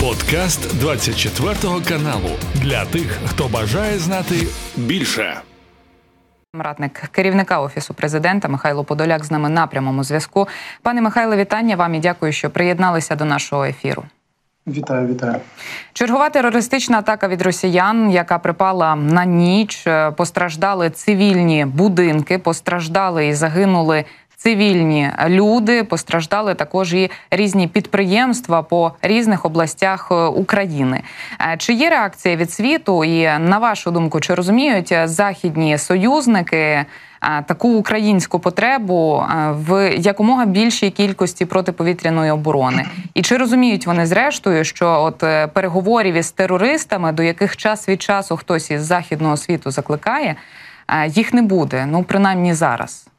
Подкаст 24 каналу для тих, хто бажає знати більше. Радник керівника офісу президента Михайло Подоляк з нами на прямому зв'язку. Пане Михайло, вітання вам і дякую, що приєдналися до нашого ефіру. Вітаю, вітаю. Чергова терористична атака від росіян, яка припала на ніч. Постраждали цивільні будинки, постраждали і загинули цивільні люди. Постраждали також і різні підприємства по різних областях е, України. Е, чи є реакція від світу? І на вашу думку, чи розуміють західні союзники? Е, таку українську потребу в якомога більшій кількості протиповітряної оборони, і чи розуміють вони зрештою, що от переговорів із терористами, до яких час від часу хтось із західного світу закликає, їх не буде, ну принаймні зараз.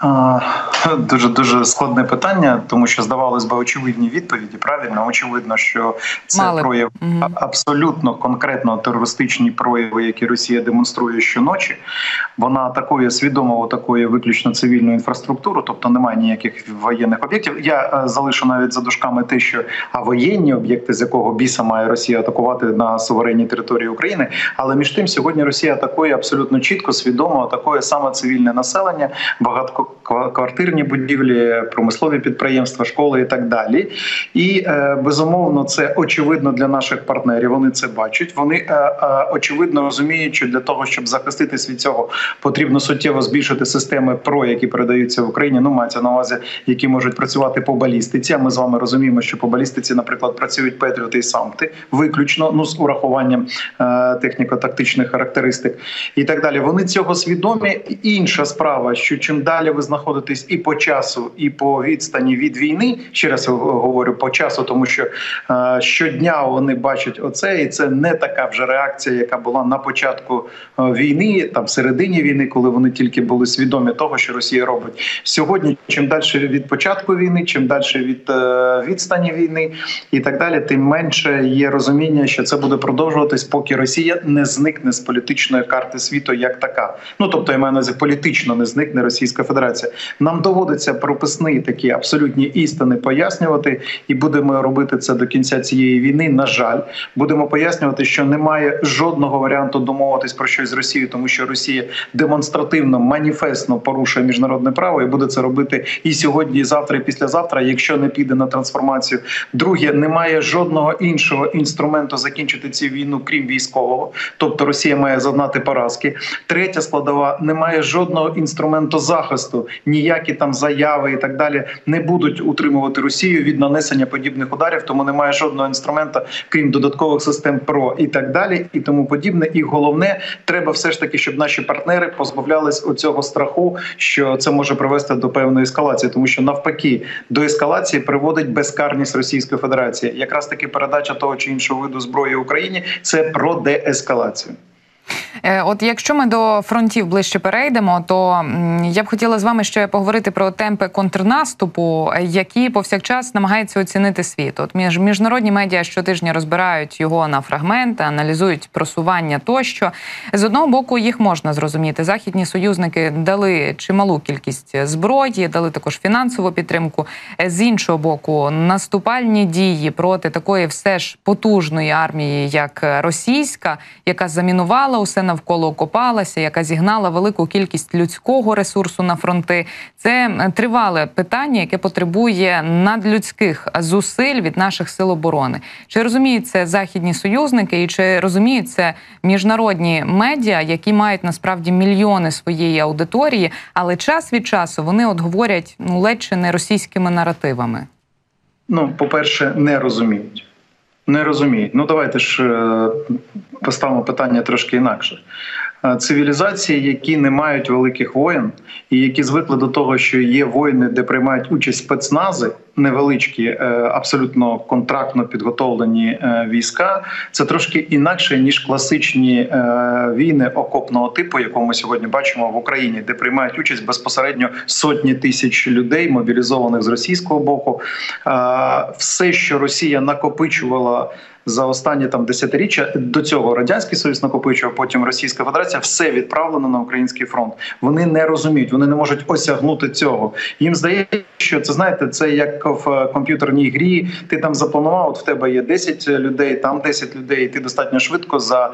Дуже дуже складне питання, тому що здавалось би очевидні відповіді. Правильно, очевидно, що це Мали. прояв угу. абсолютно конкретно терористичні прояви, які Росія демонструє щоночі. Вона атакує свідомо атакує виключно цивільну інфраструктуру, тобто немає ніяких воєнних об'єктів. Я е, залишу навіть за дужками те, що а воєнні об'єкти, з якого біса має Росія атакувати на суверенній території України. Але між тим, сьогодні Росія атакує абсолютно чітко, свідомо атакує саме цивільне населення. Багато квартирні будівлі, промислові підприємства, школи і так далі. І е, безумовно, це очевидно для наших партнерів. Вони це бачать. Вони е, е, очевидно розуміють, що для того, щоб захиститись від цього, потрібно суттєво збільшити системи ПРО, які передаються в Україні. Ну мається на увазі, які можуть працювати по балістиці. А ми з вами розуміємо, що по балістиці, наприклад, працюють Петріоти і самти, виключно ну з урахуванням техніко-тактичних характеристик і так далі. Вони цього свідомі. Інша справа, що чим далі ви знаходитесь і по часу, і по відстані від війни. Ще раз говорю по часу, тому що е, щодня вони бачать оце, і це не така вже реакція, яка була на початку е, війни, там середині війни, коли вони тільки були свідомі того, що Росія робить сьогодні. Чим далі від початку війни, чим далі від е, відстані війни і так далі, тим менше є розуміння, що це буде продовжуватись, поки Росія не зникне з політичної карти світу як така. Ну тобто я маю на увазі політично не зникне Російська Федерація відбувається. Нам доводиться прописні такі абсолютні істини пояснювати, і будемо робити це до кінця цієї війни. На жаль, будемо пояснювати, що немає жодного варіанту домовитись про щось з Росією, тому що Росія демонстративно маніфестно порушує міжнародне право і буде це робити і сьогодні, і завтра, і післязавтра, якщо не піде на трансформацію. Друге, немає жодного іншого інструменту закінчити цю війну, крім військового, тобто Росія має зазнати поразки. Третя складова немає жодного інструменту захисту ніякі там заяви і так далі не будуть утримувати Росію від нанесення подібних ударів, тому немає жодного інструмента, крім додаткових систем ПРО і так далі, і тому подібне. І головне, треба все ж таки, щоб наші партнери позбавлялись оцього страху, що це може привести до певної ескалації, тому що навпаки до ескалації приводить безкарність Російської Федерації. Якраз таки передача того чи іншого виду зброї Україні це про деескалацію. Е, от якщо ми до фронтів ближче перейдемо, то я б хотіла з вами ще поговорити про темпи контрнаступу, які повсякчас намагаються оцінити світ. От між міжнародні медіа щотижня розбирають його на фрагменти, аналізують просування тощо. З одного боку їх можна зрозуміти. Західні союзники дали чималу кількість зброї, дали також фінансову підтримку. З іншого боку, наступальні дії проти такої все ж потужної армії, як російська, яка замінувала усе навколо окопалася, яка зігнала велику кількість людського ресурсу на фронти. Це тривале питання, яке потребує надлюдських зусиль від наших сил оборони. Чи розуміють це західні союзники, і чи розуміють це міжнародні медіа, які мають насправді мільйони своєї аудиторії, але час від часу вони от говорять ну ледь чи не російськими наративами? Ну, по перше, не розуміють не розуміють. Ну давайте ж е, поставимо питання трошки інакше. Е, цивілізації, які не мають великих воєн, і які звикли до того, що є воїни, де приймають участь спецнази, невеличкі, е, абсолютно контрактно підготовлені війська, це трошки інакше ніж класичні війни окопного типу, яку ми сьогодні бачимо в Україні, де приймають участь безпосередньо сотні тисяч людей, мобілізованих з російського боку. Все, що Росія накопичувала за останні там десятиріччя до цього радянський союз накопичував, потім Російська Федерація все відправлено на український фронт. Вони не розуміють, вони не можуть осягнути цього. Їм здається, що це знаєте, це як в комп'ютерній грі. Ти там запланував. От в тебе є 10 людей, там 10 людей. і Ти достатньо швидко за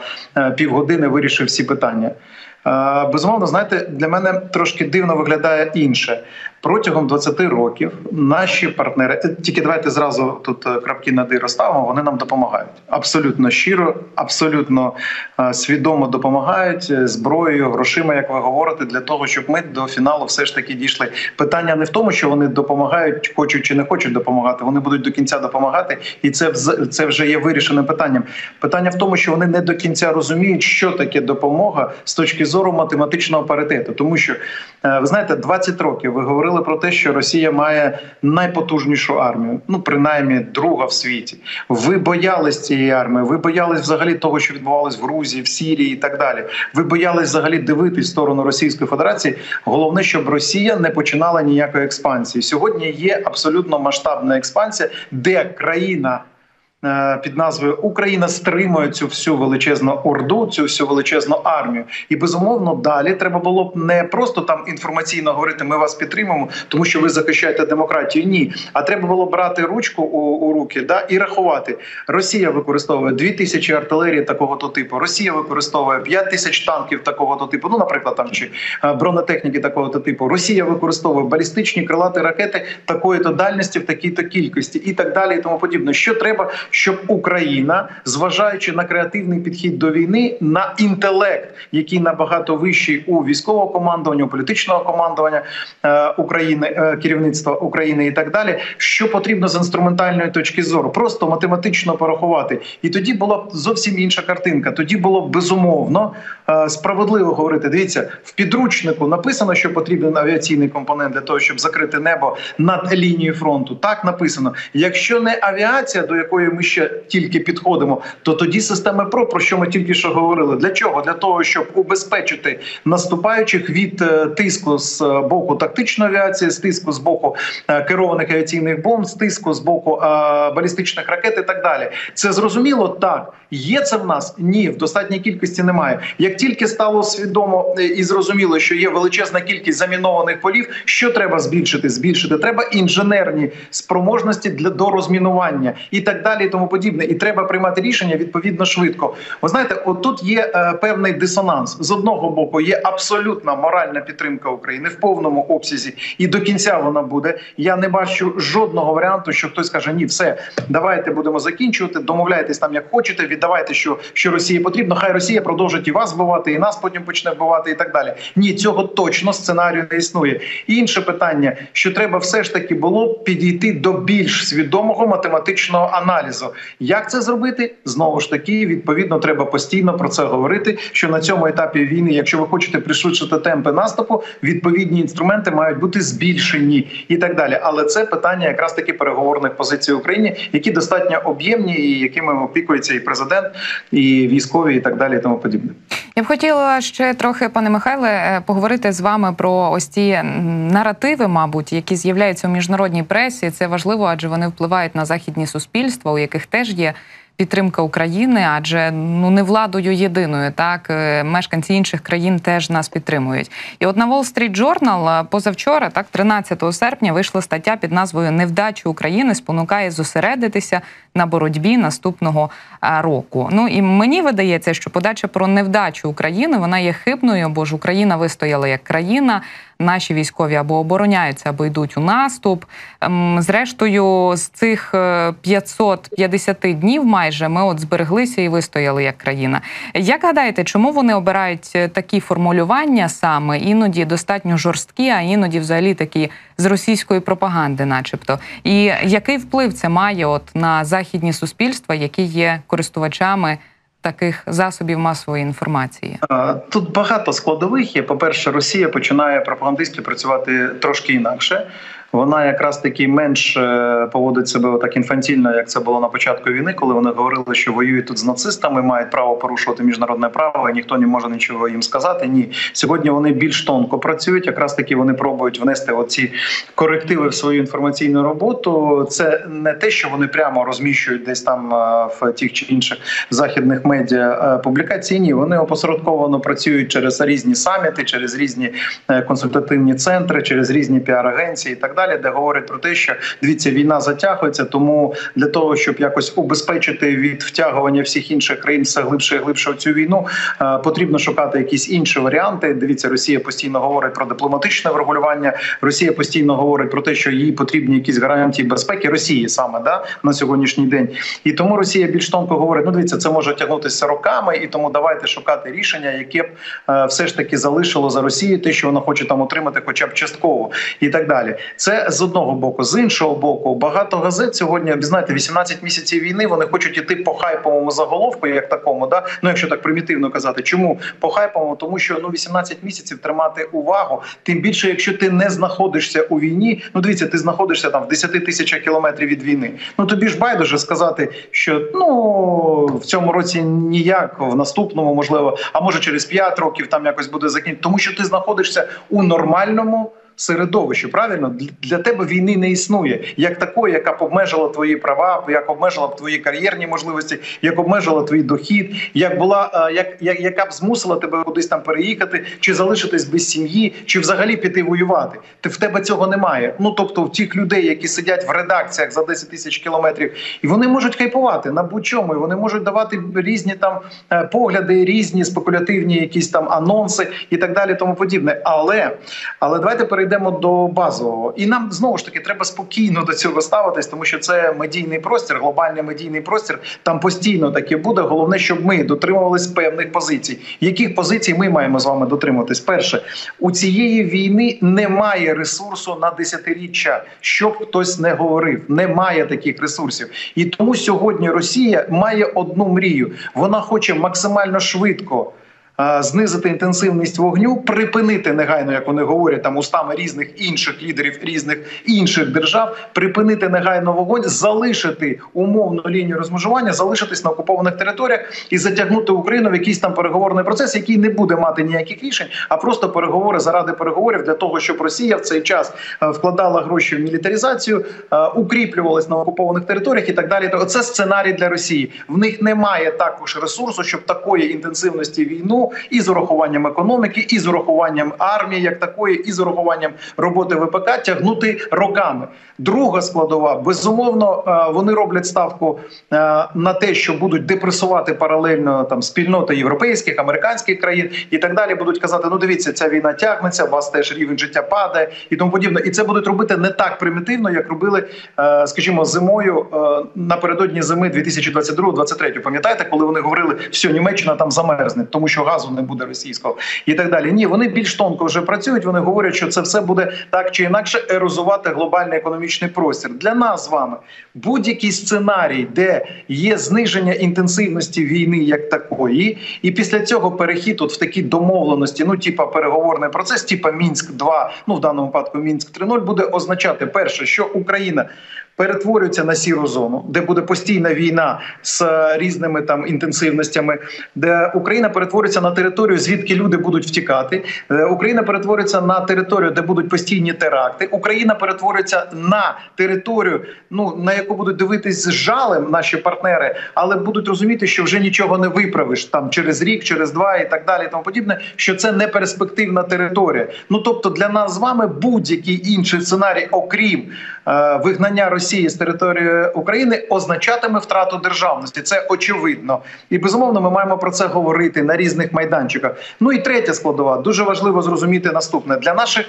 півгодини вирішив всі питання. Безумовно, знаєте, для мене трошки дивно виглядає інше протягом 20 років. Наші партнери е, тільки давайте зразу тут е, крапки над «і» розставимо. Вони нам допомагають абсолютно щиро, абсолютно е, свідомо допомагають зброєю, грошима, як ви говорите, для того, щоб ми до фіналу все ж таки дійшли. Питання не в тому, що вони допомагають, хочуть чи не хочуть допомагати. Вони будуть до кінця допомагати, і це це вже є вирішеним питанням. Питання в тому, що вони не до кінця розуміють, що таке допомога з точки зору математичного паритету, тому що ви знаєте, 20 років ви говорили говорили про те, що Росія має найпотужнішу армію, ну принаймні друга в світі. Ви боялись цієї армії, ви боялись взагалі того, що відбувалось в Грузії, в Сірії і так далі. Ви боялись взагалі дивитись в сторону Російської Федерації. Головне, щоб Росія не починала ніякої експансії. Сьогодні є абсолютно масштабна експансія, де країна. Е, під назвою Україна стримує цю всю величезну орду, цю всю величезну армію. І безумовно далі треба було б не просто там інформаційно говорити, ми вас підтримуємо, тому що ви захищаєте демократію. Ні, а треба було брати ручку у, у руки да і рахувати. Росія використовує 2 тисячі артилерії такого то типу. Росія використовує 5 тисяч танків такого то типу. Ну, наприклад, там чи е, бронетехніки такого то типу. Росія використовує балістичні крилаті ракети такої то дальності в такій то кількості, і так далі, і тому подібне. Що треба? Щоб Україна, зважаючи на креативний підхід до війни, на інтелект, який набагато вищий у військового командування, у політичного командування е, України, е, керівництва України і так далі, що потрібно з інструментальної точки зору, просто математично порахувати, і тоді була б зовсім інша картинка. Тоді було б безумовно е, справедливо говорити. Дивіться, в підручнику написано, що потрібен авіаційний компонент для того, щоб закрити небо над лінією фронту. Так написано. Якщо не авіація, до якої ми ще тільки підходимо, то тоді системи ПРО, про що ми тільки що говорили, для чого? Для того, щоб убезпечити наступаючих від е, тиску з е, боку тактичної авіації, з тиску з боку е, керованих авіаційних бомб, з тиску з боку балістичних ракет і так далі. Це зрозуміло так. Є це в нас? Ні, в достатній кількості немає. Як тільки стало свідомо і зрозуміло, що є величезна кількість замінованих полів, що треба збільшити? Збільшити треба інженерні спроможності для до розмінування і так далі тому подібне, і треба приймати рішення відповідно швидко. Ви знаєте, отут є е, певний дисонанс з одного боку. Є абсолютна моральна підтримка України в повному обсязі, і до кінця вона буде. Я не бачу жодного варіанту, що хтось каже: ні, все давайте будемо закінчувати. Домовляйтесь там, як хочете. Віддавайте, що що Росії потрібно. Хай Росія продовжить і вас вбивати, і нас потім почне вбивати, і так далі. Ні, цього точно сценарію не існує. Інше питання, що треба все ж таки було підійти до більш свідомого математичного аналізу часу. Як це зробити? Знову ж таки, відповідно, треба постійно про це говорити. Що на цьому етапі війни, якщо ви хочете пришвидшити темпи наступу, відповідні інструменти мають бути збільшені і так далі. Але це питання якраз таки переговорних позицій України, які достатньо об'ємні, і якими опікується і президент, і військові, і так далі, і тому подібне. Я б хотіла ще трохи, пане Михайле, е, поговорити з вами про ось ті наративи, мабуть, які з'являються у міжнародній пресі. Це важливо, адже вони впливають на західні суспільства, у яких теж є підтримка України, адже ну не владою єдиною, так е, мешканці інших країн теж нас підтримують. І от на Wall Street Journal позавчора, так 13 серпня, вийшла стаття під назвою Невдача України спонукає зосередитися на боротьбі наступного року. Ну і мені видається, що подача про невдачу України вона є хибною, бо ж Україна вистояла як країна наші військові або обороняються, або йдуть у наступ. Ем, зрештою, з цих 550 е, днів майже ми от збереглися і вистояли як країна. Як гадаєте, чому вони обирають е, такі формулювання саме іноді достатньо жорсткі, а іноді взагалі такі з російської пропаганди, начебто, і який вплив це має от на західні суспільства, які є користувачами? Таких засобів масової інформації? Тут багато складових є. По перше, Росія починає пропагандистів працювати трошки інакше вона якраз таки менш е, поводить себе так інфантільно, як це було на початку війни, коли вони говорили, що воюють тут з нацистами, мають право порушувати міжнародне право, і ніхто не може нічого їм сказати. Ні, сьогодні вони більш тонко працюють. Якраз таки вони пробують внести оці корективи в свою інформаційну роботу. Це не те, що вони прямо розміщують десь там е, в тих чи інших західних медіа е, публікацій. Ні, вони опосередковано працюють через різні саміти, через різні консультативні центри, через різні піар-агенції і так далі далі, де говорять про те, що дивіться, війна затягується, тому для того, щоб якось убезпечити від втягування всіх інших країн все глибше і глибше в цю війну, е, потрібно шукати якісь інші варіанти. Дивіться, Росія постійно говорить про дипломатичне врегулювання. Росія постійно говорить про те, що їй потрібні якісь гарантії безпеки Росії саме да на сьогоднішній день. І тому Росія більш тонко говорить: ну дивіться, це може тягнутися роками, і тому давайте шукати рішення, яке б е, все ж таки залишило за Росією те, що вона хоче там отримати, хоча б частково, і так далі. Це з одного боку, з іншого боку, багато газет сьогодні знаєте, 18 місяців війни. Вони хочуть іти по хайповому заголовку, як такому, да ну якщо так примітивно казати, чому по хайповому? Тому що ну 18 місяців тримати увагу, тим більше, якщо ти не знаходишся у війні, ну дивіться, ти знаходишся там в 10 тисячах кілометрів від війни. Ну тобі ж байдуже сказати, що ну в цьому році ніяк, в наступному можливо, а може через 5 років там якось буде закінчити, тому що ти знаходишся у нормальному середовищу. Правильно для тебе війни не існує як такої, яка б обмежила твої права, як обмежила б твої кар'єрні можливості, як обмежила твій дохід, як була як, як яка б змусила тебе кудись там переїхати, чи залишитись без сім'ї, чи взагалі піти воювати. Ти в тебе цього немає. Ну тобто, в тих людей, які сидять в редакціях за 10 тисяч кілометрів, і вони можуть хайпувати на будь-чому, і вони можуть давати різні там е, погляди, різні спекулятивні якісь там анонси і так далі, тому подібне. Але але давайте перейдемо перейдемо до базового, і нам знову ж таки треба спокійно до цього ставитись, тому що це медійний простір, глобальний медійний простір. Там постійно таке буде. Головне, щоб ми дотримувались певних позицій. Яких позицій ми маємо з вами дотримуватись? Перше у цієї війни немає ресурсу на десятиріччя, щоб хтось не говорив. Немає таких ресурсів, і тому сьогодні Росія має одну мрію. Вона хоче максимально швидко знизити інтенсивність вогню, припинити негайно, як вони говорять, там устами різних інших лідерів різних інших держав, припинити негайно вогонь, залишити умовну лінію розмежування, залишитись на окупованих територіях і затягнути Україну в якийсь там переговорний процес, який не буде мати ніяких рішень, а просто переговори заради переговорів для того, щоб Росія в цей час е, вкладала гроші в мілітаризацію, е, укріплювалась на окупованих територіях і так далі. Це сценарій для Росії. В них немає також ресурсу, щоб такої інтенсивності війну і з урахуванням економіки, і з урахуванням армії, як такої, і з урахуванням роботи ВПК тягнути роками. Друга складова безумовно е, вони роблять ставку е, на те, що будуть депресувати паралельно там спільноти європейських, американських країн і так далі. Будуть казати: ну дивіться, ця війна тягнеться, у вас теж рівень життя падає і тому подібне. І це будуть робити не так примітивно, як робили, е, скажімо, зимою напередодні зими 2022-2023. Пам'ятаєте, коли вони говорили, що Німеччина там замерзне, тому що газу не буде російського і так далі. Ні, вони більш тонко вже працюють. Вони говорять, що це все буде так чи інакше ерозувати глобальний економічний простір для нас з вами. Будь-який сценарій, де є зниження інтенсивності війни, як такої, і після цього перехід от в такі домовленості, ну типа переговорний процес, типа мінськ 2 ну в даному випадку мінськ 3.0, буде означати перше, що Україна перетворюється на сіру зону, де буде постійна війна з різними там інтенсивностями, де Україна перетвориться на територію, звідки люди будуть втікати. Україна перетвориться на територію, де будуть постійні теракти. Україна перетвориться на територію, ну на яку будуть дивитись з жалем наші партнери, але будуть розуміти, що вже нічого не виправиш там через рік, через два і так далі. Тому подібне, що це не перспективна територія. Ну тобто для нас з вами будь-який інший сценарій, окрім е, вигнання Росії. Росії з території України означатиме втрату державності. Це очевидно, і безумовно ми маємо про це говорити на різних майданчиках. Ну і третя складова дуже важливо зрозуміти наступне для наших,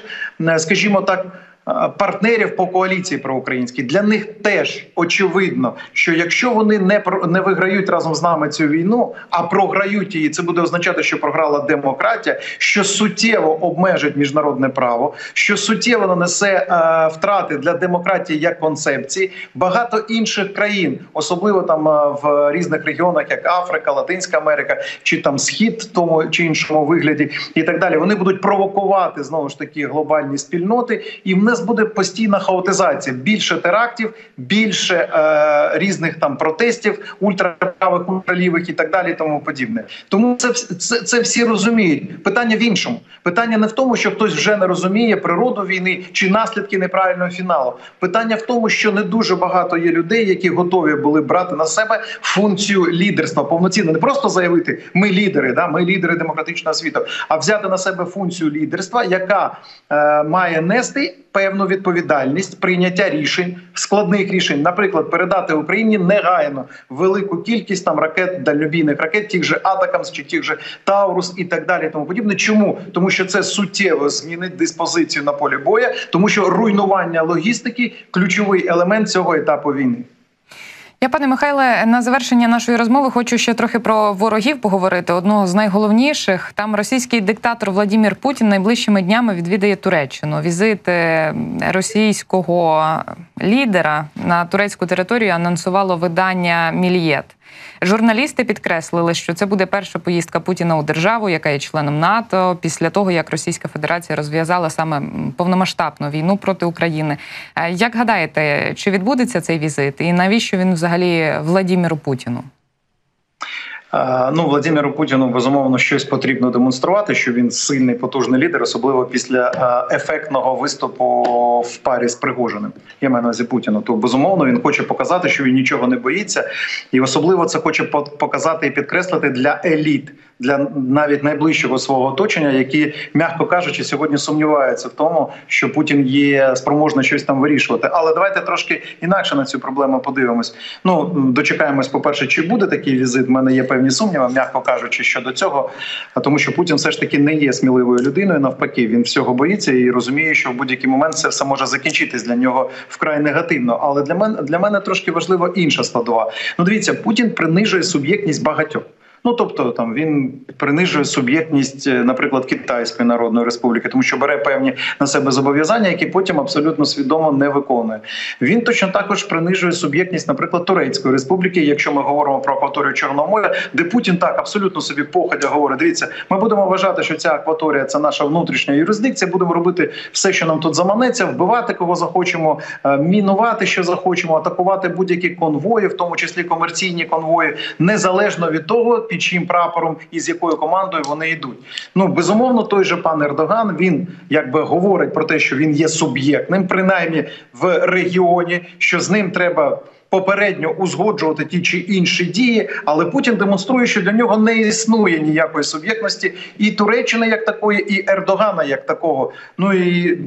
скажімо так. Е, партнерів по коаліції проукраїнській для них теж очевидно, що якщо вони не не виграють разом з нами цю війну, а програють її, це буде означати, що програла демократія, що суттєво обмежить міжнародне право, що суттєво нанесе е, втрати для демократії як концепції. Багато інших країн, особливо там е, в різних регіонах, як Африка, Латинська Америка, чи там Схід, в тому чи іншому вигляді, і так далі, вони будуть провокувати знову ж таки глобальні спільноти і в нас буде постійна хаотизація. Більше терактів, більше е, різних там протестів, ультраправих, ультралівих і так далі. Тому подібне. Тому це, це це всі розуміють. Питання в іншому. Питання не в тому, що хтось вже не розуміє природу війни чи наслідки неправильного фіналу. Питання в тому, що не дуже багато є людей, які готові були брати на себе функцію лідерства повноцінно, не просто заявити ми лідери, да ми лідери демократичного світу, а взяти на себе функцію лідерства, яка е, має нести певні певну відповідальність прийняття рішень складних рішень, наприклад, передати Україні негайно велику кількість там ракет дальнобійних ракет, тих же ATACMS чи тих же Таурус і так далі. Тому подібне. Чому тому, що це суттєво змінить диспозицію на полі боя, тому що руйнування логістики ключовий елемент цього етапу війни. Я, пане Михайле, на завершення нашої розмови хочу ще трохи про ворогів поговорити. Одного з найголовніших там російський диктатор Владимир Путін найближчими днями відвідає Туреччину. Візит російського лідера на турецьку територію анонсувало видання Мільєт. Журналісти підкреслили, що це буде перша поїздка Путіна у державу, яка є членом НАТО, після того як Російська Федерація розв'язала саме повномасштабну війну проти України. Е, як гадаєте, чи відбудеться цей візит, і навіщо він взагалі Владимиру Путіну? Ну, Владимиру Путіну безумовно щось потрібно демонструвати, що він сильний потужний лідер, особливо після ефектного виступу в парі з Пригожиним. Я маю на увазі Путіну. То безумовно він хоче показати, що він нічого не боїться, і особливо це хоче показати і підкреслити для еліт для навіть найближчого свого оточення, які, м'яко кажучи, сьогодні сумніваються в тому, що Путін є спроможний щось там вирішувати. Але давайте трошки інакше на цю проблему подивимось. Ну дочекаємось, по перше, чи буде такий візит. У мене є певні сумніви, м'яко кажучи, щодо цього. тому, що Путін все ж таки не є сміливою людиною. Навпаки, він всього боїться і розуміє, що в будь-який момент це все може закінчитись для нього вкрай негативно. Але для мене для мене трошки важлива інша складова. Ну, дивіться, Путін принижує суб'єктність багатьох. Ну тобто там він принижує суб'єктність, е, наприклад, Китайської Народної Республіки, тому що бере певні на себе зобов'язання, які потім абсолютно свідомо не виконує. Він точно також принижує суб'єктність, наприклад, Турецької республіки, якщо ми говоримо про акваторію Чорного моря, де Путін так абсолютно собі походя говорить: дивіться, ми будемо вважати, що ця акваторія це наша внутрішня юрисдикція. Будемо робити все, що нам тут заманеться, вбивати кого захочемо, е, мінувати, що захочемо, атакувати будь-які конвої, в тому числі комерційні конвої, незалежно від того під чим прапором і з якою командою вони йдуть. Ну безумовно, той же пан Ердоган він якби говорить про те, що він є суб'єктним, принаймні в регіоні, що з ним треба. Попередньо узгоджувати ті чи інші дії, але Путін демонструє, що для нього не існує ніякої суб'єктності і Туреччини як такої, і Ердогана як такого. Ну і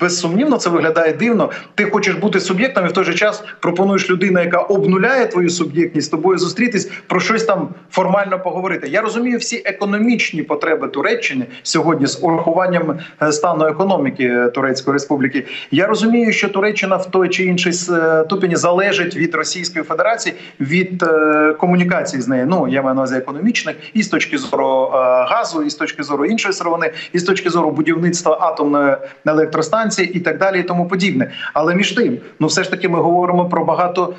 безсумнівно це виглядає дивно. Ти хочеш бути суб'єктом і в той же час пропонуєш людину, яка обнуляє твою суб'єктність, тобою зустрітись про щось там формально поговорити. Я розумію всі економічні потреби Туреччини сьогодні з урахуванням е, стану економіки Турецької республіки. Я розумію, що Туреччина в той чи іншій е, ступені залежить від Російської Федерації від е, комунікації з нею. Ну я маю на увазі економічних і з точки зору газу, і з точки зору іншої сировини, і з точки зору будівництва атомної електростанції станції і так далі, і тому подібне. Але між тим, ну все ж таки, ми говоримо про багато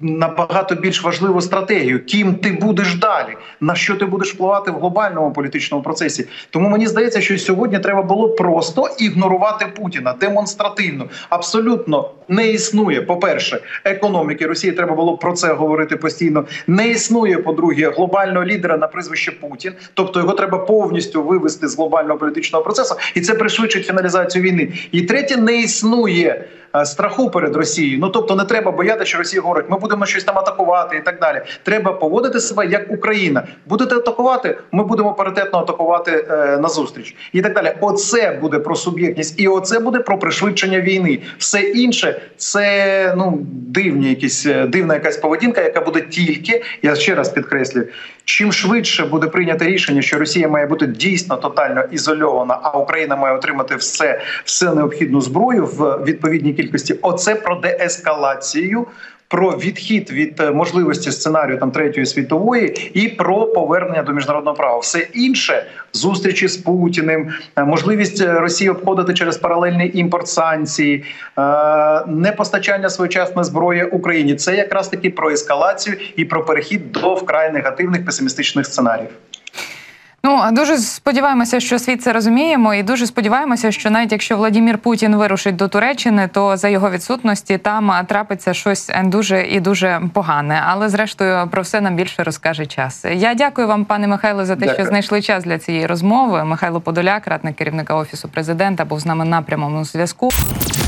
набагато більш важливу стратегію. Ким ти будеш далі, на що ти будеш впливати в глобальному політичному процесі? Тому мені здається, що сьогодні треба було просто ігнорувати Путіна демонстративно. Абсолютно не існує. По перше, економіки Росії треба було про це говорити постійно. Не існує, по-друге, глобального лідера на прізвище Путін, тобто його треба повністю вивести з глобального політичного процесу, і це пришвидшить фіналізацію війни. І третє, не існує. Е, страху перед Росією. Ну тобто не треба боятися, що Росія говорить, ми будемо щось там атакувати і так далі. Треба поводити себе як Україна. Будете атакувати, ми будемо паритетно атакувати е, на зустріч і так далі. Оце буде про суб'єктність, і оце буде про пришвидшення війни. Все інше це ну дивні, якісь е, дивна якась поведінка, яка буде тільки я ще раз підкреслюю. Чим швидше буде прийнято рішення, що Росія має бути дійсно тотально ізольована, а Україна має отримати все, все необхідну зброю в відповідній кількості. Оце про деескалацію. Про відхід від е, можливості сценарію там третьої світової і про повернення до міжнародного права. Все інше зустрічі з Путіним, е, можливість е, Росії обходити через паралельний імпорт санкцій, непостачання своєчасної зброї Україні. Це якраз таки про ескалацію і про перехід до вкрай негативних песимістичних сценаріїв. Ну дуже сподіваємося, що світ це розуміємо, і дуже сподіваємося, що навіть якщо Владімір Путін вирушить до Туреччини, то за його відсутності там трапиться щось дуже і дуже погане. Але зрештою про все нам більше розкаже час. Я дякую вам, пане Михайло, за те, дякую. що знайшли час для цієї розмови. Михайло Подоляк, радник керівника офісу президента, був з нами на прямому зв'язку.